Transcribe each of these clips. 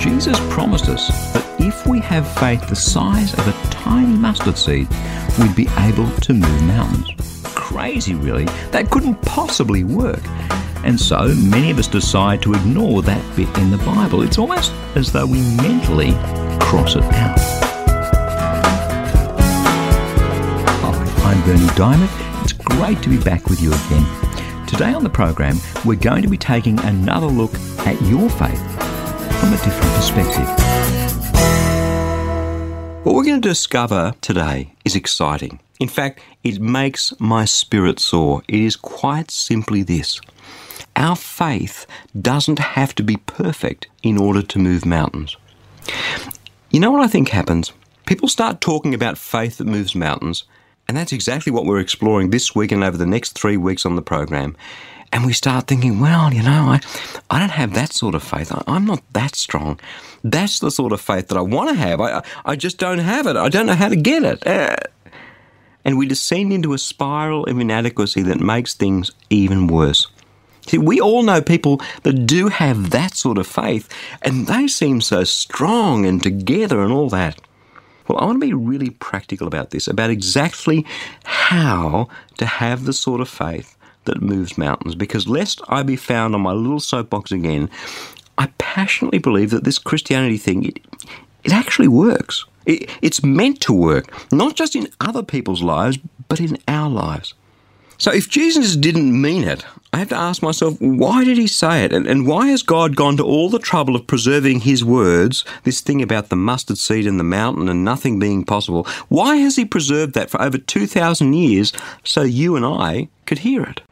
Jesus promised us that if we have faith the size of a tiny mustard seed, we'd be able to move mountains. Crazy, really. That couldn't possibly work. And so many of us decide to ignore that bit in the Bible. It's almost as though we mentally cross it out. Hi, I'm Berni Dymet. It's great to be back with you again. Today on the program, we're going to be taking another look at your faith from a different perspective. What we're going to discover today is exciting. In fact, it makes my spirit soar. It is quite simply this our faith doesn't have to be perfect in order to move mountains. You know what I think happens? People start talking about faith that moves mountains, and that's exactly what we're exploring this week and over the next three weeks on the program and we start thinking, well, you know, I, I don't have that sort of faith. I, am not that strong. That's the sort of faith that I want to have. I, I just don't have it. I don't know how to get it. Uh, and we descend into a spiral of inadequacy that makes things even worse. See, we all know people that do have that sort of faith, and they seem so strong and together and all that. Well, I want to be really practical about this, about exactly how to have the sort of faith that moves mountains. Because lest I be found on my little soapbox again, I passionately believe that this Christianity thing, it, it actually works. It, it's meant to work, not just in other people's lives, but in our lives. So if Jesus didn't mean it, I have to ask myself, why did he say it? And, and why has God gone to all the trouble of preserving his words, this thing about the mustard seed and the mountain and nothing being possible? Why has he preserved that for over 2,000 years so you and I could hear it?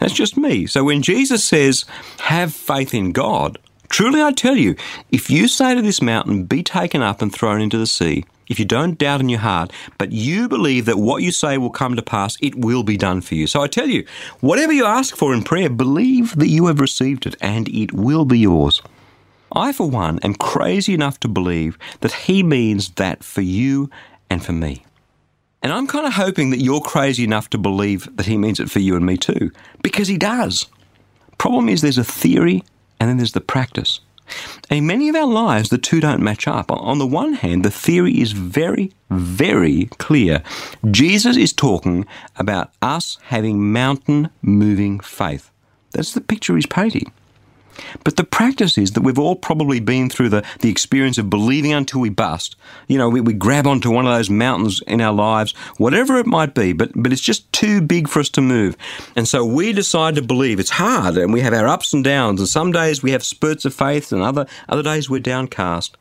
That's just me. So when Jesus says, have faith in God, truly I tell you, if you say to this mountain, be taken up and thrown into the sea, if you don't doubt in your heart, but you believe that what you say will come to pass, it will be done for you. So I tell you, whatever you ask for in prayer, believe that you have received it and it will be yours. I, for one, am crazy enough to believe that He means that for you and for me. And I'm kind of hoping that you're crazy enough to believe that he means it for you and me too, because he does. Problem is, there's a theory and then there's the practice. And in many of our lives, the two don't match up. On the one hand, the theory is very, very clear. Jesus is talking about us having mountain moving faith. That's the picture he's painting. But the practice is that we've all probably been through the, the experience of believing until we bust. You know, we, we grab onto one of those mountains in our lives, whatever it might be, but, but it's just too big for us to move. And so we decide to believe. It's hard, and we have our ups and downs, and some days we have spurts of faith, and other, other days we're downcast.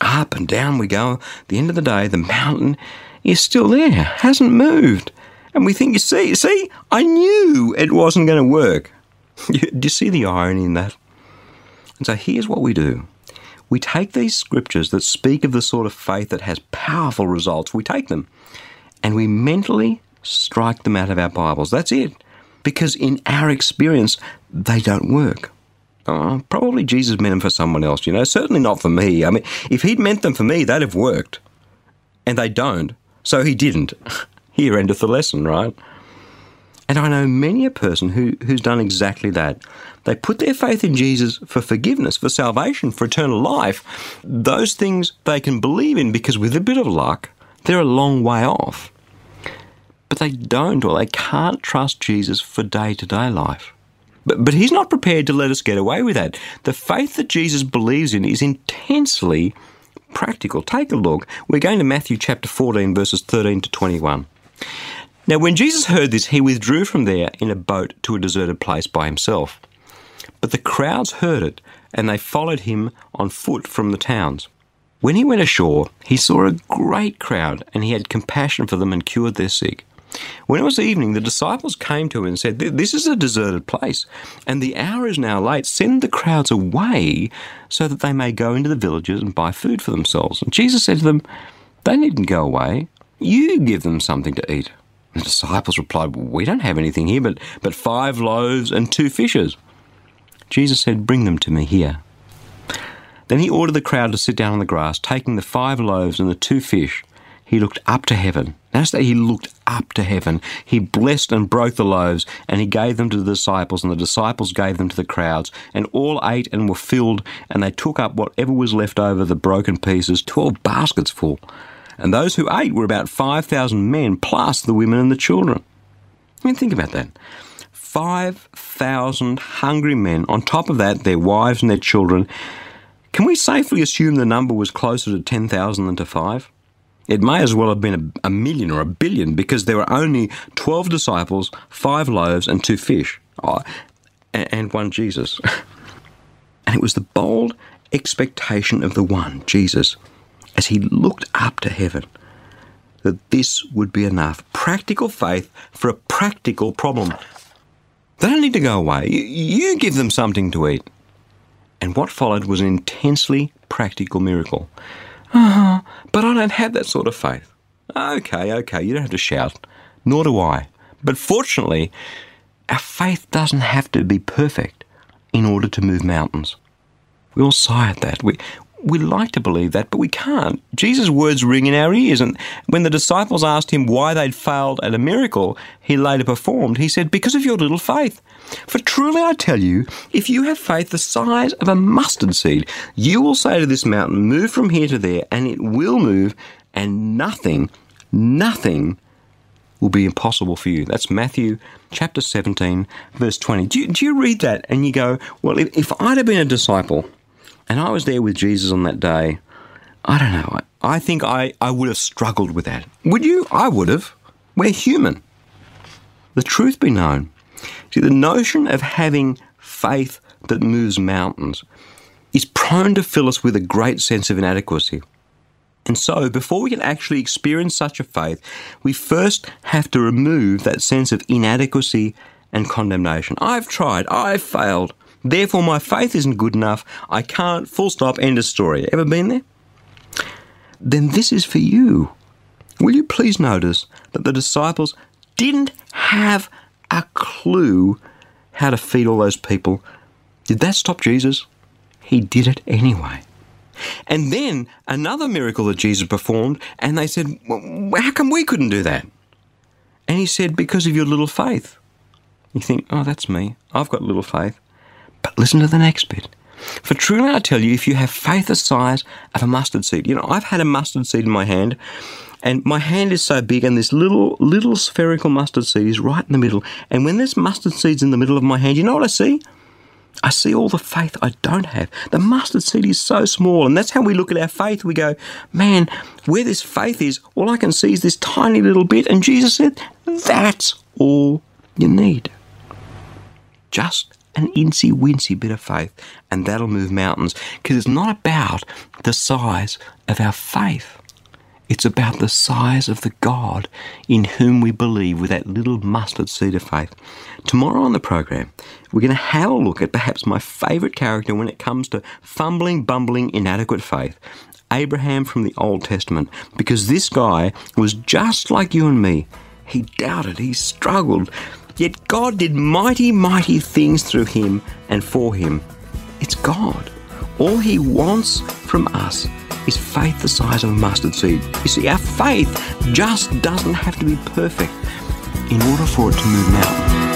Up and down we go. At the end of the day, the mountain is still there, hasn't moved. And we think, you see, see, I knew it wasn't going to work. Do you see the irony in that? And so here's what we do we take these scriptures that speak of the sort of faith that has powerful results, we take them and we mentally strike them out of our Bibles. That's it. Because in our experience, they don't work. Uh, probably Jesus meant them for someone else, you know, certainly not for me. I mean, if he'd meant them for me, they'd have worked. And they don't. So he didn't. Here endeth the lesson, right? And I know many a person who, who's done exactly that. They put their faith in Jesus for forgiveness, for salvation, for eternal life. Those things they can believe in because with a bit of luck, they're a long way off. But they don't or they can't trust Jesus for day to day life. But, but he's not prepared to let us get away with that. The faith that Jesus believes in is intensely practical. Take a look. We're going to Matthew chapter 14, verses 13 to 21. Now, when Jesus heard this, he withdrew from there in a boat to a deserted place by himself. But the crowds heard it, and they followed him on foot from the towns. When he went ashore, he saw a great crowd, and he had compassion for them and cured their sick. When it was evening, the disciples came to him and said, This is a deserted place, and the hour is now late. Send the crowds away so that they may go into the villages and buy food for themselves. And Jesus said to them, They needn't go away. You give them something to eat. The disciples replied, We don't have anything here but, but five loaves and two fishes. Jesus said, Bring them to me here. Then he ordered the crowd to sit down on the grass, taking the five loaves and the two fish he looked up to heaven. Notice that he looked up to heaven. He blessed and broke the loaves, and he gave them to the disciples, and the disciples gave them to the crowds. And all ate and were filled, and they took up whatever was left over, the broken pieces, twelve baskets full. And those who ate were about 5,000 men, plus the women and the children. I mean, think about that. 5,000 hungry men. On top of that, their wives and their children. Can we safely assume the number was closer to 10,000 than to 5? It may as well have been a, a, million or a billion because there were only 12 disciples, five loaves, and two fish, oh, and, and one Jesus. and it was the bold expectation of the one, Jesus, as he looked up to heaven, that this would be enough. Practical faith for a practical problem. They don't need to go away. You, give them something to eat. And what followed was an intensely practical miracle. Uh-huh, but I don't have that sort of faith. Okay, okay, you don't have to shout. Nor do I. But fortunately, our faith doesn't have to be perfect in order to move mountains. We all sigh at that. We, we like to believe that, but we can't. Jesus' words ring in our ears, and when the disciples asked him why they'd failed at a miracle he later performed, he said, Because of your little faith. For truly I tell you, if you have faith the size of a mustard seed, you will say to this mountain, Move from here to there, and it will move, and nothing, nothing will be impossible for you. That's Matthew chapter 17, verse 20. Do you, do you read that and you go, Well, if, if I'd have been a disciple, and I was there with Jesus on that day. I don't know. I think I, I would have struggled with that. Would you? I would have. We're human. The truth be known, see, the notion of having faith that moves mountains is prone to fill us with a great sense of inadequacy. And so, before we can actually experience such a faith, we first have to remove that sense of inadequacy and condemnation. I've tried, I've failed. Therefore, my faith isn't good enough. I can't, full stop, end of story. Ever been there? Then this is for you. Will you please notice that the disciples didn't have a clue how to feed all those people? Did that stop Jesus? He did it anyway. And then another miracle that Jesus performed, and they said, well, How come we couldn't do that? And he said, Because of your little faith. You think, Oh, that's me. I've got little faith. But listen to the next bit. For truly I tell you, if you have faith the size of a mustard seed, you know, I've had a mustard seed in my hand, and my hand is so big, and this little little spherical mustard seed is right in the middle. And when this mustard seed's in the middle of my hand, you know what I see? I see all the faith I don't have. The mustard seed is so small, and that's how we look at our faith. We go, man, where this faith is, all I can see is this tiny little bit. And Jesus said, that's all you need. Just an incy wincy bit of faith, and that'll move mountains. Because it's not about the size of our faith. It's about the size of the God in whom we believe with that little mustard seed of faith. Tomorrow on the program, we're going to have a look at perhaps my favourite character when it comes to fumbling, bumbling, inadequate faith. Abraham from the Old Testament, because this guy was just like you and me. He doubted, he struggled, Yet God did mighty, mighty things through him and for him. It's God. All he wants from us is faith the size of a mustard seed. You see, our faith just doesn't have to be perfect in order for it to move mountains.